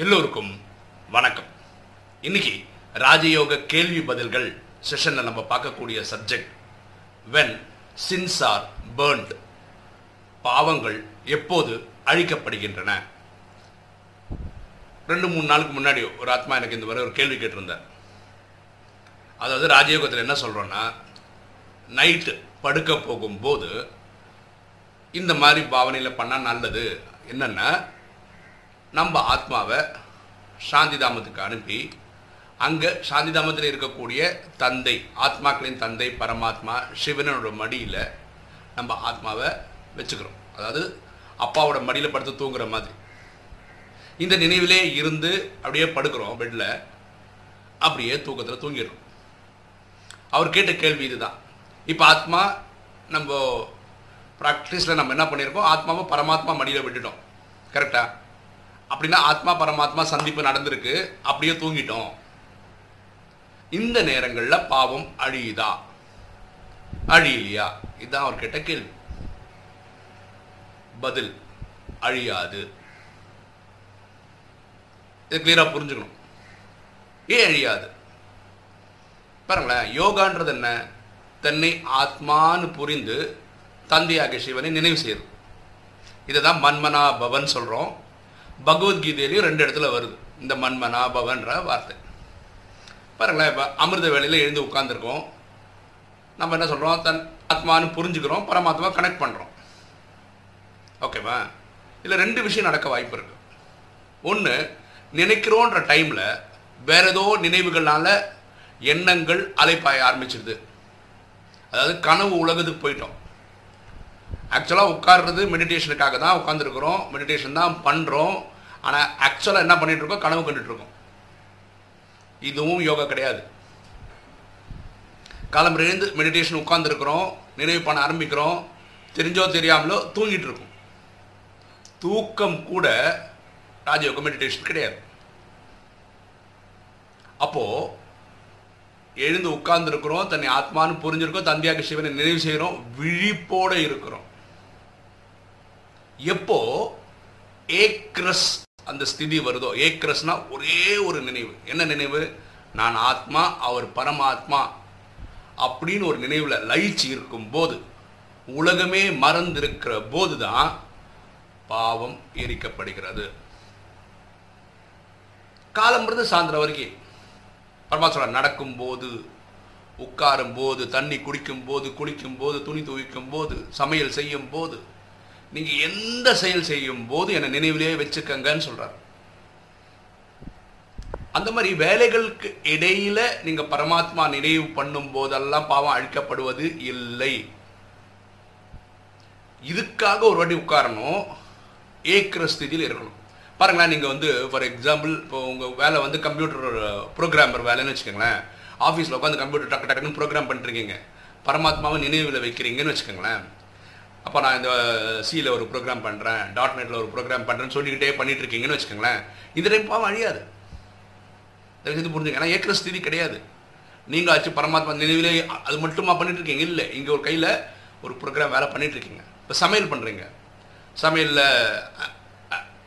எல்லோருக்கும் வணக்கம். இன்னைக்கு ராஜயோக கேள்வி பதில்கள் செஷனில் நம்ம பார்க்கக்கூடிய subject when sins are burned பாவங்கள் எப்போது அழிக்கப்படுகின்றன? ரெண்டு மூணு நாளுக்கு முன்னாடி ஒரு ஆத்மா எனக்கு இந்த மாதிரி ஒரு கேள்வி கேட்டிருந்தார். அதாவது ராஜயோகத்தில் என்ன சொல்கிறோன்னா நைட்டு படுக்க போகும்போது இந்த மாதிரி பாவனையில் பண்ணால் நல்லது. என்னென்னா நம்ம ஆத்மாவை சாந்திதாமத்துக்கு அனுப்பி அங்கே சாந்திதாமத்தில் இருக்கக்கூடிய தந்தை ஆத்மாக்களின் தந்தை பரமாத்மா சிவனோட மடியில் நம்ம ஆத்மாவை வச்சுக்கிறோம். அதாவது அப்பாவோட மடியில் படுத்து தூங்குற மாதிரி. இந்த நினைவிலே இருந்து அப்படியே படுக்கிறோம் பெட்டில் அப்படியே தூக்கத்தில் தூங்கிடுறோம். அவர் கேட்ட கேள்வி இதுதான். இப்போ ஆத்மா நம்ம ப்ராக்டிஸில் நம்ம என்ன பண்ணியிருக்கோம்? ஆத்மாவை பரமாத்மா மடியில் விட்டுட்டோம். கரெக்டாக அப்படின்னா ஆத்மா பரமாத்மா சந்திப்பு நடந்திருக்கு. அப்படியே தூங்கிட்டோம். இந்த நேரங்களில் பாவம் அழியுதா? அழியலையா? இதுதான் அவர் கேட்ட கேள்வி. பதில் அழியாது. இதை கிளியராக புரிஞ்சுக்கணும். ஏன் அழியாது? பாருங்களேன் யோகான்றது என்ன? தன்னை ஆத்மான்னு புரிந்து தந்தையாக சிவனை நினைவு செய்யுது இதை தான் மன்மனா பவன் சொல்கிறோம் பகவத்கீதையிலையும் ரெண்டு இடத்துல வருது. இந்த மண்மனா பவன்ற வார்த்தை. பாருங்களேன் இப்போ அமிர்த வேலையில் எழுந்து உட்காந்துருக்கோம் நம்ம என்ன சொல்கிறோம் தன் ஆத்மான்னு புரிஞ்சுக்கிறோம் பரமாத்மா கனெக்ட் பண்ணுறோம் ஓகேவா இதில் ரெண்டு விஷயம் நடக்க வாய்ப்பு இருக்குது ஒன்று நினைக்கிறோன்ற டைமில் வேற ஏதோ நினைவுகள்னால எண்ணங்கள் அலைப்பாய ஆரம்பிச்சிருது. அதாவது கனவு உலகத்துக்கு போயிட்டோம். ஆக்சுவலாக உட்கார்றது மெடிடேஷனுக்காக தான் உட்காந்துருக்குறோம் மெடிடேஷன் தான் பண்ணுறோம் ஆனால் ஆக்சுவலாக என்ன பண்ணிட்டு இருக்கோம் கனவு கண்டுட்ருக்கோம் இதுவும் யோகா கிடையாது. காலம் எழுந்து மெடிடேஷன் உட்காந்துருக்குறோம் நினைவு பண்ண ஆரம்பிக்கிறோம். தெரிஞ்சோ தெரியாமலோ தூங்கிட்டு இருக்கோம் தூக்கம் கூட ராஜயோக மெடிடேஷன் கிடையாது. அப்போது எழுந்து உட்கார்ந்துருக்கிறோம். தன்னை ஆத்மான்னு புரிஞ்சிருக்கோம். தந்தையாக சிவனை நினைவு செய்கிறோம். விழிப்போடு இருக்கிறோம். எப்போ ஏக்ரஸ் அந்த ஸ்திதி வருதோ ஏக்ரஸ்னா ஒரே ஒரு நினைவு. என்ன நினைவு? நான் ஆத்மா அவர் பரமாத்மா அப்படின்னு ஒரு நினைவில் லயிச்சு இருக்கும் போது உலகமே மறந்திருக்கிற போது தான் பாவம் எரிக்கப்படுகிறது. காலம்ன்றது சாயந்தரம் வரைக்கும் பரமாத்மா நடக்கும்போது உட்காரும் போது தண்ணி குடிக்கும் போது குளிக்கும் போது துணி துவைக்கும் போது சமையல் செய்யும் போது நீங்க எந்த செயல் செய்யும் போது என்னை நினைவிலேயே வச்சுக்கங்கன்னு சொல்றாரு. அந்த மாதிரி வேலைகளுக்கு இடையில நீங்க பரமாத்மா நினைவு பண்ணும் போதெல்லாம் பாவம் அழிக்கப்படுவது இல்லை. இதுக்காக ஒரு வாட்டி உட்காரணும். ஏக்கிற ஸ்திதியில் இருக்கணும். பாருங்களேன் நீங்கள் வந்து ஃபார் எக்ஸாம்பிள் இப்போ உங்கள் வேலை வந்து கம்ப்யூட்டர் ப்ரோக்ராமர் uh, வேலைன்னு வச்சுக்கோங்களேன். ஆஃபீஸில் உட்காந்து கம்ப்யூட்டர் டக்கு டக்குன்னு ப்ரோக்ராம் பண்ணிருக்கீங்க பரமாத்மாவை நினைவில் வைக்கிறீங்கன்னு வச்சுக்கோங்களேன். அப்போ நான் இந்த சியில் ஒரு ப்ரோக்ராம் பண்ணுறேன் டாட் நெட்டில் ஒரு ப்ரோக்ராம் பண்ணுறேன்னு சொல்லிக்கிட்டே பண்ணிட்டு இருக்கீங்கன்னு வச்சுக்கோங்களேன். இந்த டைம் பாவம் அழியாது இது புரிஞ்சுங்க. ஏன்னா ஏக்கிற ஸ்திதி கிடையாது. நீங்கள் ஆச்சு பரமாத்மா நினைவிலே அது மட்டுமா பண்ணிட்டு இருக்கீங்க இல்லை. இங்கே ஒரு கையில் ஒரு ப்ரோக்ராம் வேலை பண்ணிட்டு இருக்கீங்க இப்போ சமையல் பண்ணுறீங்க சமையலில்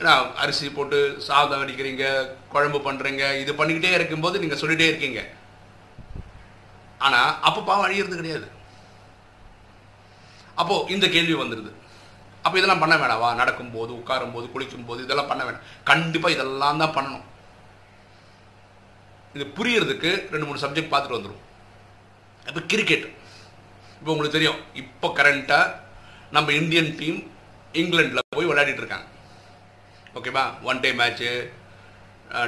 நான் அரிசி போட்டு சாதம் அடிக்கிறீங்க குழம்பு பண்ணுறீங்க இது பண்ணிக்கிட்டே இருக்கும்போது நீங்கள் சொல்லிகிட்டே இருக்கீங்க. ஆனால் அப்போ பாவம் அழியிறது கிடையாது. அப்போது இந்த கேள்வி வந்துடுது அப்போ இதெல்லாம் பண்ண வேணாவா நடக்கும்போது உட்காரும் போது குளிக்கும் போது இதெல்லாம் பண்ண வேணாம். கண்டிப்பாக இதெல்லாம் தான் பண்ணணும். இது புரியறதுக்கு ரெண்டு மூணு சப்ஜெக்ட் பார்த்துட்டு வந்துடும் இப்போ கிரிக்கெட் இப்போ உங்களுக்கு தெரியும் இப்போ கரண்ட்டாக நம்ம இந்தியன் டீம் இங்கிலாண்டில் போய் விளையாடிட்டு இருக்காங்க. ஓகேவா one day match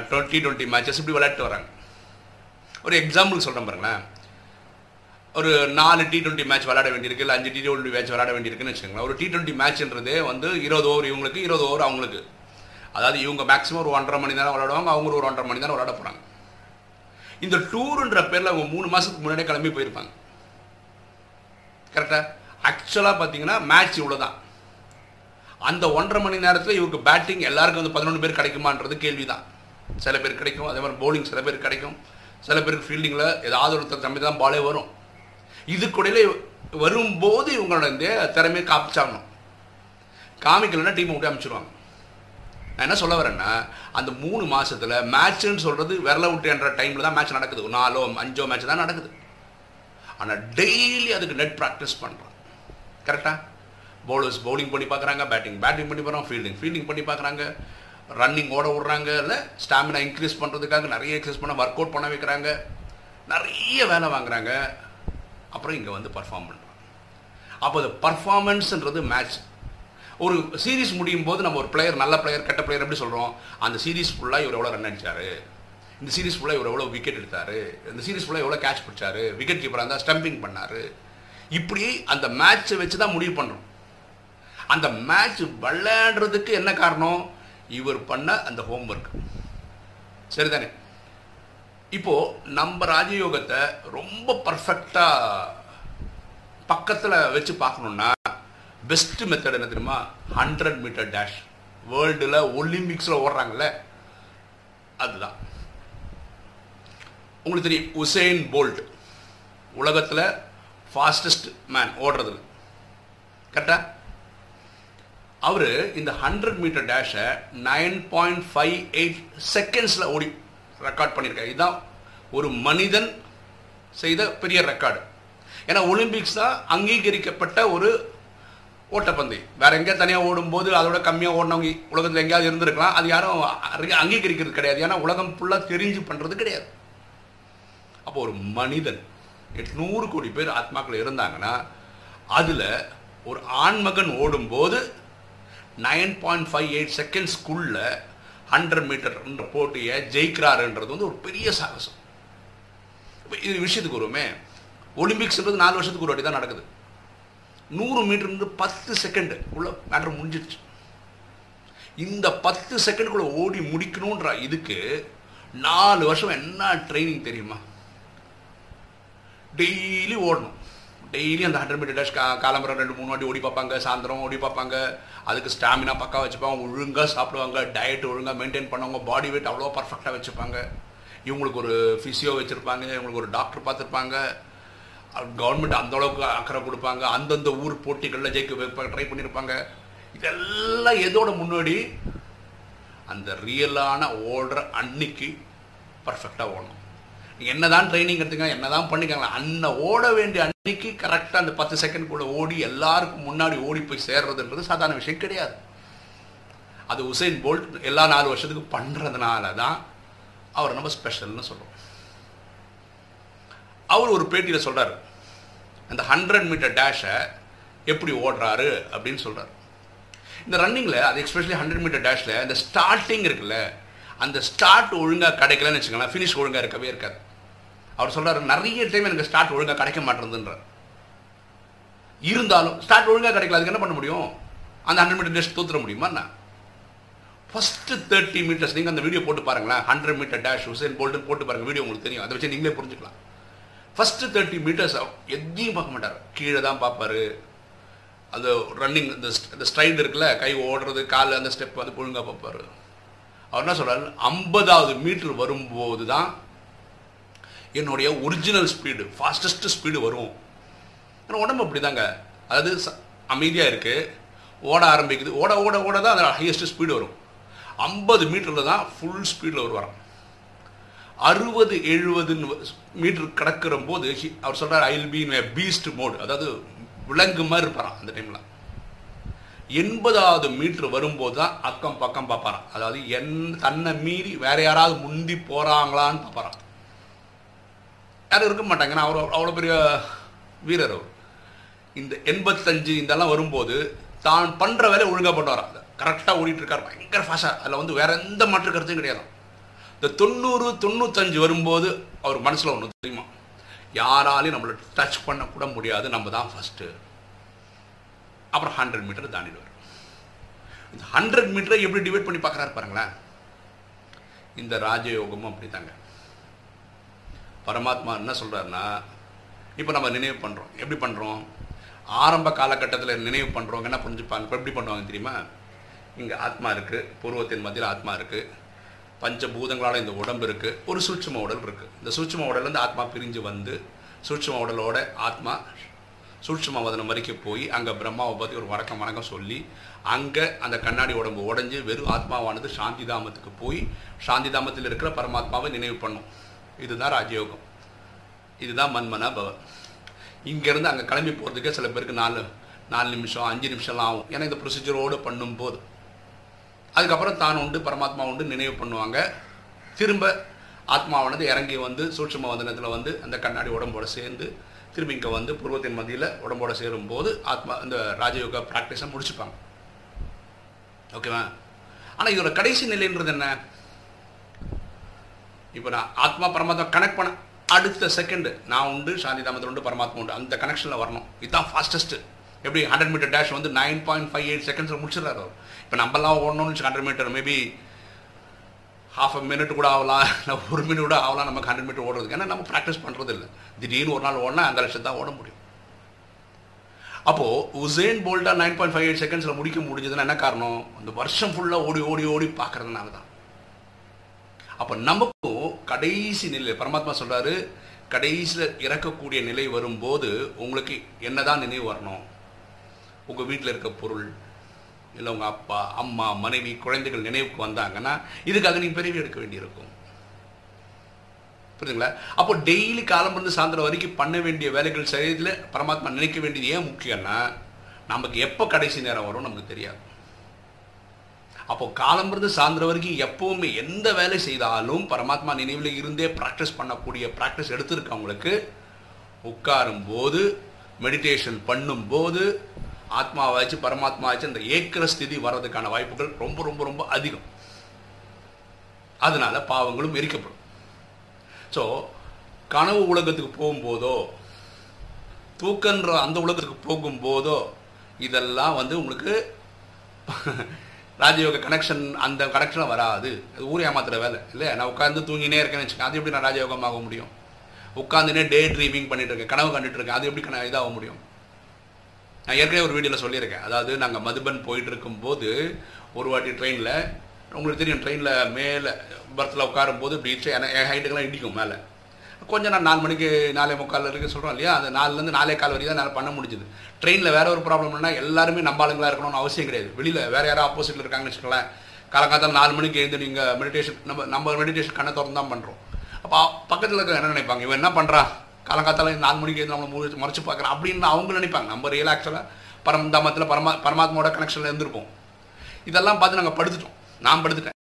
twenty twenty matches இப்படி விளையாட்டு வராங்க. ஒரு எக்ஸாம்பிள் சொல்கிறேன் பாருங்களேன். ஒரு நாலு டி டுவெண்ட்டி மேட்ச் விளாட வேண்டியிருக்கு இல்லை அஞ்சு டி டுவெண்ட்டி மேட்ச் விளாட வேண்டியிருக்குன்னு வச்சுக்கோங்களேன். ஒரு டி டுவெண்ட்டி மேட்ச்ன்றதே வந்து இருபது ஓவர் இவங்களுக்கு இருபது ஓவர் அவங்களுக்கு. அதாவது இவங்க மேக்ஸிமம் ஒரு ஒன்றரை மணி நேரம் விளாடுவாங்க அவங்க ஒரு ஒன்றரை மணி நேரம் விளாட போகிறாங்க இந்த டூருன்ற பேரில் அவங்க மூணு மாதத்துக்கு முன்னாடியே கிளம்பி போயிருப்பாங்க. கரெக்டாக ஆக்சுவலாக பார்த்தீங்கன்னா மேட்ச் இவ்வளோ தான் அந்த ஒன்றரை மணி நேரத்தில் இவருக்கு பேட்டிங் எல்லாருக்கும் வந்து பதினொன்று பேர் கிடைக்குமான்றது கேள்வி தான் சில பேர் கிடைக்கும் அதே மாதிரி பவுலிங் சில பேர் கிடைக்கும். சில பேருக்கு ஃபீல்டிங்கில் ஏதாவது ஒருத்தர் தம்பி தான் பாலே வரும். இதுக்குடையில வரும்போது இவங்களோட இந்த திறமையை காமிச்சாகணும். காமிக்கலைன்னா டீமை விட்டு அமைச்சிருவாங்க. நான் என்ன சொல்ல வரேன்னா அந்த மூணு மாதத்தில் மேட்ச்சுன்னு சொல்கிறது விரல விட்டுன்ற டைமில் தான் மேட்ச் நடக்குது. ஒரு நாலோ அஞ்சோ மேட்ச் தான் நடக்குது. ஆனால் டெய்லி அதுக்கு நெட் ப்ராக்டிஸ் பண்ணுறோம் கரெக்டாக பவுலர்ஸ் பவுலிங் பண்ணி பார்க்குறாங்க பேட்டிங் பேட்டிங் பண்ணி போகிறோம் ஃபீல்டிங் ஃபீல்டிங் பண்ணி பார்க்குறாங்க ரன்னிங் ஓட விடுறாங்க இல்லை ஸ்டாமினா இன்க்ரீஸ் பண்ணுறதுக்காக நிறைய எக்ஸசைஸ் பண்ண ஒர்க் அவுட் பண்ண வைக்கிறாங்க. நிறைய வேலை வாங்குறாங்க. அப்புறம் இங்கே வந்து பர்ஃபார்ம் பண்ணுறாங்க அப்போ அது பர்ஃபார்மன்ஸ்ன்றது மேட்ச் ஒரு சீரீஸ் முடியும் போது நம்ம ஒரு பிளேயர் நல்ல பிளேயர் கெட்ட பிளேயர் எப்படி சொல்கிறோம் அந்த சீரீஸ் ஃபுல்லாக இவர் எவ்வளோ ரன் அடிச்சாரு? இந்த சீரீஸ் ஃபுல்லாக இவர் எவ்வளோ விக்கெட் எடுத்தார்? இந்த சீரீஸ் ஃபுல்லாக எவ்வளோ கேட்ச் பிடிச்சார்? விக்கெட் கீப்பராக இருந்தால் ஸ்டம்பிங் பண்ணார்? இப்படி அந்த மேட்ச்சை வச்சு தான் முடிவு பண்ணுறோம் அந்த மேட்ச் விளையாடுறதுக்கு என்ன காரணம்? இவர் பண்ண அந்த ஹோம்ஒர்க் சரிதானே? இப்போ நம்ம ராஜயோகத்தை ரொம்ப பர்ஃபெக்டா பக்கத்தில் வச்சு பார்க்கணும்னா பெஸ்ட் மெத்தட் என்ன தெரியுமா? ஹண்ட்ரட் மீட்டர் டேஷ் வேர்ல்டில் ஒலிம்பிக்ஸில் ஓடுறாங்கல்ல? அதுதான். உங்களுக்கு தெரியும் உசேன் போல்ட் உலகத்தில் ஃபாஸ்டஸ்ட் மேன் ஓடுறது கரெக்டா அவர் இந்த ஹண்ட்ரட் மீட்டர் டேஷை நைன் பாயிண்ட் ஃபைவ் எயிட் செகண்ட்ஸில் ஓடி ரெக்கார்ட் பண்ணியிருக்காரு இதுதான் ஒரு மனிதன் செய்த பெரிய ரெக்கார்டு ஏன்னா ஒலிம்பிக்ஸ் தான் அங்கீகரிக்கப்பட்ட ஒரு ஓட்டப்பந்தயம் வேற எங்கேயா தனியாக ஓடும்போது அதோட கம்மியாக ஓடினவங்க உலகத்தில் எங்கேயாவது இருந்திருக்கலாம். அது யாரும் அங்கீகரிக்கிறது கிடையாது. ஏன்னா உலகம் ஃபுல்லாக தெரிஞ்சு பண்ணுறது கிடையாது. அப்போ ஒரு மனிதன் எட்நூறு கோடி பேர் ஆத்மாக்கள் இருந்தாங்கன்னா அதில் ஒரு ஆண்மகன் ஓடும்போது நைன் பாயிண்ட் ஃபைவ் எயிட் செகண்ட்ஸ்க்குள்ள ஹண்ட்ரட் மீட்டர்ன்ற போட்டியை ஜெயிக்கிறாருன்றது வந்து ஒரு பெரிய சாகசம். இது விஷயத்துக்கு வருமே ஒலிம்பிக்ஸ்ன்றது நாலு வருஷத்துக்கு ஒரு வாட்டி தான் நடக்குது. நூறு மீட்டர்ந்து பத்து செகண்டு உள்ள மேட்ரு முடிஞ்சிடுச்சு இந்த பத்து செகண்டுக்குள்ளே ஓடி முடிக்கணுன்ற இதுக்கு நாலு வருஷம் என்ன ட்ரைனிங் தெரியுமா? டெய்லி ஓடணும். டெய்லி அந்த ஹண்ட்ரட் மீட்டர் டேஷ் கா காலம்பரம் ரெண்டு மூணு வாட்டி ஓடி பார்ப்பாங்க சாயந்தரம் ஓடி பார்ப்பாங்க. அதுக்கு ஸ்டாமினா பக்கா வச்சுப்பாங்க ஒழுங்காக சாப்பிடுவாங்க டயட் ஒழுங்காக மெயின்டைன் பண்ணுவாங்க பாடி வெயிட் அவ்வளோ பர்ஃபெக்டாக வச்சுப்பாங்க. இவங்களுக்கு ஒரு ஃபிசியோ வச்சுருப்பாங்க இவங்களுக்கு ஒரு டாக்டர் பார்த்துருப்பாங்க. கவர்மெண்ட் அந்த அளவுக்கு அக்கறை கொடுப்பாங்க அந்தந்த ஊர் போட்டிகளில் ஜெயிக்க வைப்பாங்க ட்ரை பண்ணியிருப்பாங்க இதெல்லாம் எதோட முன்னாடி? அந்த ரியலான ஓடுற அன்னைக்கு பர்ஃபெக்டாக ஓடணும். என்னதான் ட்ரைனிங் எடுத்துங்க என்னதான் பண்ணிக்கங்க. அன்னை ஓட வேண்டிய அன்னைக்கு கரெக்டாக அந்த பத்து செகண்ட்குள்ளே ஓடி எல்லாருக்கும் முன்னாடி ஓடி போய் சேர்றதுன்றது சாதாரண விஷயம் கிடையாது. அது உசைன் போல்ட் எல்லா நாலு வருஷத்துக்கு பண்ணுறதுனால தான் அவர் நம்ம ஸ்பெஷல்னு சொல்கிறோம் அவர் ஒரு பேட்டியில் சொல்கிறார் அந்த ஹண்ட்ரட் மீட்டர் டேஷை எப்படி ஓடுறாரு அப்படின்னு சொல்கிறார் இந்த ரன்னிங்கில் அது எக்ஸ்பெஷலி ஹண்ட்ரட் மீட்டர் டேஷில் இந்த ஸ்டார்டிங் இருக்குல்ல அந்த ஸ்டார்ட் ஒழுங்காக கிடைக்கலன்னு வச்சுக்கோங்களேன் ஃபினிஷ் ஒழுங்காக இருக்கவே இருக்காது. அவர் சொல்கிறார் நிறைய டைம் எனக்கு ஸ்டார்ட் ஒழுங்காக கிடைக்க மாட்டேங்குதுன்றார். இருந்தாலும் ஸ்டார்ட் ஒழுங்காக கிடைக்கல அதுக்கு என்ன பண்ண முடியும்? அந்த ஹண்ட்ரட் மீட்டர் டேஷ் தூத்துற முடியுமா என்ன? ஃபஸ்ட்டு தேர்ட்டி மீட்டர்ஸ் நீங்கள் அந்த வீடியோ போட்டு பாருங்களேன். Hundred metre dash Usain Bolt போட்டு பாருங்க வீடியோ உங்களுக்கு தெரியும். அதை வச்சு நீங்களே புரிஞ்சுக்கலாம். ஃபஸ்ட்டு தேர்ட்டி மீட்டர்ஸ் எதையும் பார்க்க மாட்டார். கீழே தான் பார்ப்பாரு. அந்த ரன்னிங் இந்த அந்த ஸ்ட்ரைட் இருக்குல்ல கை ஓடுறது கால் அந்த ஸ்டெப் வந்து ஒழுங்காக பார்ப்பாரு. அவர் என்ன சொல்கிறார் ஐம்பதாவது மீட்டர் வரும்போது தான் என்னுடைய ஒரிஜினல் ஸ்பீடு ஃபாஸ்டஸ்ட் ஸ்பீடு வரும். ஏன்னா உடம்பு அப்படிதாங்க. அதாவது ச- இருக்குது ஓட ஆரம்பிக்குது. ஓட ஓட ஓட தான் அந்த ஹையஸ்ட் ஸ்பீடு வரும். ஐம்பது மீட்டரில் தான் ஃபுல் ஸ்பீடில் ஒரு வரும் அறுபது எழுபதுன்னு மீட்டர் கடக்கிற போது அவர் சொல்கிறார் I will be in beast mode அதாவது விலங்கு மாதிரி இருப்பாராம் அந்த டைமில் எண்பதாவது மீட்டர் வரும்போது தான் அக்கம் பக்கம் பார்ப்பாரான் அதாவது என் தன்னை மீறி வேற யாராவது முந்தி போறாங்களான்னு பார்ப்பாரான் யாரும் இருக்க மாட்டாங்க. ஏன்னா அவர் அவ்வளோ பெரிய வீரர் அவர். இந்த எண்பத்தஞ்சு இதெல்லாம் வரும்போது தான் பண்ணுற வேலையை ஒழுங்கா அதை கரெக்டாக ஓடிட்டு இருக்கார் பயங்கர ஃபாஸ்டாக அதில் வந்து வேற எந்த மாற்று கருத்தும் கிடையாது. இந்த தொண்ணூறு தொண்ணூத்தஞ்சு வரும்போது அவர் மனசுல ஒன்று தெரியுமா? யாராலையும் நம்மளை டச் பண்ண கூட முடியாது. நம்ம தான் ஃபஸ்ட்டு அப்புறம் ஹண்ட்ரட் மீட்டர் தாண்டிடுவார் இந்த ஹண்ட்ரட் மீட்டரை எப்படி டிவைட் பண்ணி பார்க்குறாரு பாருங்களேன். இந்த ராஜயோகமும் அப்படித்தாங்க. பரமாத்மா என்ன சொல்கிறாருன்னா இப்போ நம்ம நினைவு பண்ணுறோம் எப்படி பண்ணுறோம் ஆரம்ப காலகட்டத்தில் நினைவு பண்ணுறவங்க என்ன புரிஞ்சுப்பாங்க? இப்போ எப்படி பண்ணுவாங்க தெரியுமா? இங்கே ஆத்மா இருக்குது பூர்வத்தின் மத்தியில் ஆத்மா இருக்குது பஞ்சபூதங்களால் இந்த உடம்பு இருக்குது ஒரு சூட்சும உடல் இருக்குது இந்த சூட்சும உடல்லேருந்து ஆத்மா பிரிஞ்சு வந்து சூட்சும உடலோட ஆத்மா சூட்சும வதனம் வரைக்கும் போய் அங்கே பிரம்மாவை பற்றி ஒரு வணக்கம் வணக்கம் சொல்லி அங்கே அந்த கண்ணாடி உடம்பு உடஞ்சி வெறும் ஆத்மாவானது சாந்தி தாமத்துக்கு போய் சாந்தி தாமத்தில் இருக்கிற பரமாத்மாவை நினைவு பண்ணும். இதுதான் ராஜயோகம். இதுதான் மன்மனா பவ இங்கேருந்து அங்கே கிளம்பி போகிறதுக்கே சில பேருக்கு நாலு நாலு நிமிஷம் அஞ்சு நிமிஷம்லாம் ஆகும். ஏன்னா இந்த ப்ரொசீஜரோடு பண்ணும்போது. அதுக்கப்புறம் தான் உண்டு பரமாத்மா உண்டு நினைவு பண்ணுவாங்க. திரும்ப ஆத்மாவானது இறங்கி வந்து சூட்சம வதனத்தில் வந்து அந்த கண்ணாடி உடம்போட சேர்ந்து திரும்பி இங்கே வந்து பூர்வத்தின் மத்தியில் உடம்போட சேரும்போது ஆத்மா இந்த ராஜயோகா ப்ராக்டிஸை முடிச்சுப்பாங்க. ஓகேவா ஆனால் இதோட கடைசி நிலைன்றது என்ன? இப்போ நான் ஆத்மா பரமாத்மா கனெக்ட் பண்ண அடுத்த செகண்டு நான் உண்டு சாந்தி தாமத்தில் உண்டு பரமாத்மா உண்டு. அந்த கனெக்ஷனில் வரணும். இதுதான் ஃபாஸ்டஸ்ட்டு எப்படி ஹண்ட்ரட் மீட்டர் டேஷ் வந்து நைன் பாயிண்ட் ஃபைவ் எயிட் செகண்ட்ஸில் முடிச்சிடறாரு இப்போ நம்மலாம் ஓடணும்னு hundred metre maybe half a minute கூட ஆகலாம் இல்லை ஒரு மினிட் கூட ஆகலாம் நமக்கு ஹண்ட்ரட் மீட்டர் ஓடுறதுக்கு. ஏன்னா நம்ம ப்ராக்டிஸ் பண்ணுறது இல்லை திடீர்னு ஒரு நாள் ஓடினா அந்த லட்சம் தான் ஓட முடியும். அப்போது உசேன் போல்ட்டாக நைன் பாயிண்ட் ஃபைவ் எயிட் செகண்ட்ஸில் முடிக்க முடிஞ்சதுன்னா என்ன காரணம்? அந்த வருஷம் ஃபுல்லாக ஓடி ஓடி ஓடி பார்க்கறதுனால தான். அப்போ நமக்கும் கடைசி நிலை பரமாத்மா சொல்கிறாரு கடைசியில் இறக்கக்கூடிய நிலை வரும்போது உங்களுக்கு என்னதான் நினைவு வரணும்? உங்கள் வீட்டில் இருக்க பொருள் இல்லை உங்கள் அப்பா அம்மா மனைவி குழந்தைகள் நினைவுக்கு வந்தாங்கன்னா இதுக்காக நீங்கள் பிறவி எடுக்க வேண்டியிருக்கும். புரியுதுங்களா? அப்போ டெய்லி காலம் இருந்து சாயந்தரம் வரைக்கும் பண்ண வேண்டிய வேலைகள் செய்யறதுல பரமாத்மா நினைக்க வேண்டியது ஏன் முக்கியம்னா நமக்கு எப்போ கடைசி நேரம் வரும் நமக்கு தெரியாது. அப்போ காலம் இருந்து சாயந்தரம் வரைக்கும் எப்பவுமே எந்த வேலை செய்தாலும் பரமாத்மா நினைவில் இருந்தே ப்ராக்டிஸ் பண்ணக்கூடிய ப்ராக்டிஸ் எடுத்திருக்கவங்களுக்கு உட்காரும் போது மெடிடேஷன் பண்ணும்போது ஆத்மாவாச்சு பரமாத்மாவாச்சு அந்த ஏக்கிற ஸ்திதி வர்றதுக்கான வாய்ப்புகள் ரொம்ப ரொம்ப ரொம்ப அதிகம். அதனால பாவங்களும் எரிக்கப்படும். ஸோ கனவு உலகத்துக்கு போகும்போதோ தூக்கன்ற அந்த உலகத்துக்கு போகும்போதோ இதெல்லாம் வந்து உங்களுக்கு ராஜயோக கனெக்ஷன் அந்த கனெக்ஷன் வராது. அது ஊரே ஏமாத்துற வேலை இல்லை நான் உட்காந்து தூங்கினே இருக்கேன்னு வச்சுக்கேன் அது எப்படி நான் ராஜயோகம் ஆக முடியும்? உட்காந்துனே டே ட்ரீமிங் பண்ணிட்டு இருக்கேன் கனவு கண்டுட்டு இருக்கேன் அது எப்படி கன இதாக முடியும்? நான் ஏற்கனவே ஒரு வீடியோவில் சொல்லியிருக்கேன். அதாவது நாங்கள் மதுபன் போயிட்டு இருக்கும்போது ஒரு வாட்டி ட்ரெயினில் உங்களுக்கு தெரியும் ட்ரெயினில் மேலே பர்த்தில் உட்காரும்போது இப்படி என் ஹைட்டுக்கெல்லாம் இடிக்கும் மேலே. கொஞ்சம் நான் நாலு மணிக்கு நாலே முக்கால் இருக்கு சொல்கிறோம் இல்லையா? அந்த நாலுலேருந்து நாலே கால் வரைக்கும் தான் என்னால் பண்ண முடிஞ்சுது. ட்ரெயினில் வேறு ஒரு ப்ராப்ளம்னா எல்லாருமே நம்ம ஆளுங்களாக இருக்கணும்னு அவசியம் கிடையாது. வெளியில் வேறு யாரும் ஆப்போசிட்டில் இருக்காங்கன்னு வச்சுக்கோங்களேன். காலங்காலத்தில் நாலு மணிக்கு எழுந்து நீங்கள் மெடிடேஷன் நம்ம நம்ம மெடிடேஷன் கண்ணை திறந்து தான் பண்ணுறோம் அப்போ பக்கத்தில் இருக்க என்ன நினைப்பாங்க? இவன் என்ன பண்ணுறான் காலங்காத்தால நாலு மணிக்கு எழுந்து நம்மளை முறிச்சு மறைச்சு பார்க்குறேன் அப்படின்னு அவங்க நினைப்பாங்க. நம்ம ரியல் ஆக்சுவலாக பரமதாமத்தில் பரமா பரமாத்மாவோட கனெக்ஷனில் இருந்திருப்போம். இதெல்லாம் பார்த்து நாங்கள் படுத்துட்டோம். நான் படுத்துட்டேன்.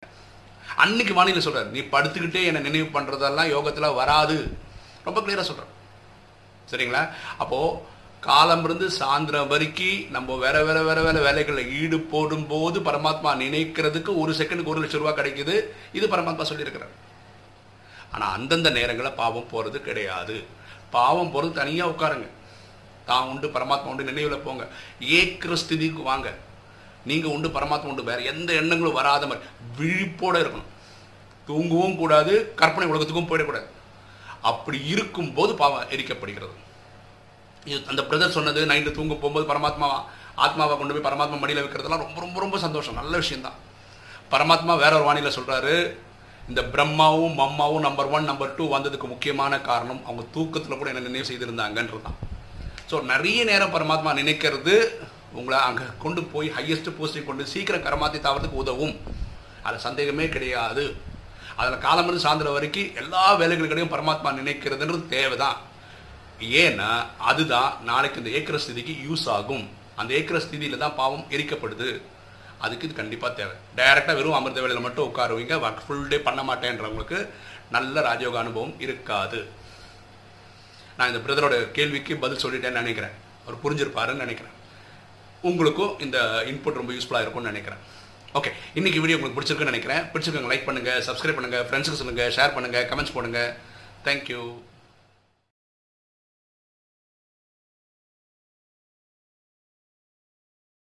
அன்னைக்கு வானிலை சொல்கிறார் நீ படுத்துக்கிட்டே என்னை நினைவு பண்ணுறதெல்லாம் யோகத்தில் வராது. ரொம்ப கிளியராக சொல்கிறேன் சரிங்களா? அப்போது காலம் இருந்து சாயந்தரம் வரைக்கும் நம்ம வேற வேற வேற வேற வேலைகளில் ஈடு போடும்போது பரமாத்மா நினைக்கிறதுக்கு ஒரு செகண்டுக்கு ஒரு லட்சம் ரூபா கிடைக்குது. இது பரமாத்மா சொல்லியிருக்கிறார். ஆனால் அந்தந்த நேரங்களில் பாவம் போகிறது கிடையாது. பாவம் போகிறது தனியாக உட்காருங்க. தான் உண்டு பரமாத்மா உண்டு நினைவில் போங்க. ஏக்கிற ஸ்திதிக்கு வாங்க. நீங்கள் உண்டு பரமாத்மா உண்டு வேறு எந்த எண்ணங்களும் வராத மாதிரி விழிப்போடு இருக்கணும். தூங்கவும் கூடாது கற்பனை உலகத்துக்கும் போயிடக்கூடாது. அப்படி இருக்கும்போது பாவம் எரிக்கப்படுகிறது. இது அந்த பிரதர் சொன்னது நைட்டு தூங்க போகும்போது பரமாத்மா ஆத்மாவை கொண்டு போய் பரமாத்மா மடியில் வைக்கிறதெல்லாம் ரொம்ப ரொம்ப ரொம்ப சந்தோஷம். நல்ல விஷயம்தான். பரமாத்மா வேற ஒரு வானிலை சொல்கிறாரு இந்த பிரம்மாவும் மம்மாவும் நம்பர் ஒன் நம்பர் டூ வந்ததுக்கு முக்கியமான காரணம் அவங்க தூக்கத்தில் கூட என்ன நினைவு செய்திருந்தாங்கன்றது தான் ஸோ நிறைய நேரம் பரமாத்மா நினைக்கிறது உங்களை அங்கே கொண்டு போய் ஹையஸ்ட் போஸ்டிங் கொண்டு சீக்கிரம் கரமாத்தி தாவறதுக்கு உதவும். அதில் சந்தேகமே கிடையாது. அதில் காலமிருந்து சாயந்தரம் வரைக்கும் எல்லா வேலைகளுக்கடையும் பரமாத்மா நினைக்கிறதுன்றது தேவைதான். ஏன்னா அதுதான் நாளைக்கு இந்த ஏக்கர ஸ்திதிக்கு யூஸ் ஆகும். அந்த ஏக்கர ஸ்திதியில் தான் பாவம் எரிக்கப்படுது. அதுக்கு இது கண்டிப்பாக தேவை. டைரெக்டாக வெறும் அமிர்த வேலையில் மட்டும் உட்காருவீங்க. ஒர்க் ஃபுல் டே பண்ண மாட்டேன்றவங்களுக்கு நல்ல ராஜயோக அனுபவம் இருக்காது. நான் இந்த பிரதரோட கேள்விக்கு பதில் சொல்லிட்டேன்னு நினைக்கிறேன். அவர் புரிஞ்சிருப்பாருன்னு நினைக்கிறேன். உங்களுக்கும் இந்த இன்புட் ரொம்ப யூஸ்ஃபுல்லாக இருக்கும்னு நினைக்கிறேன். ஓகே இன்னைக்கு வீடியோ உங்களுக்கு பிடிச்சிருக்குன்னு நினைக்கிறேன். பிடிச்சிருக்கவங்க லைக் பண்ணுங்கள் சப்ஸ்கிரைப் பண்ணுங்கள் ஃப்ரெண்ட்ஸுக்கு சொல்லுங்கள் ஷேர் பண்ணுங்கள் கமெண்ட்ஸ் பண்ணுங்கள் தேங்க்யூ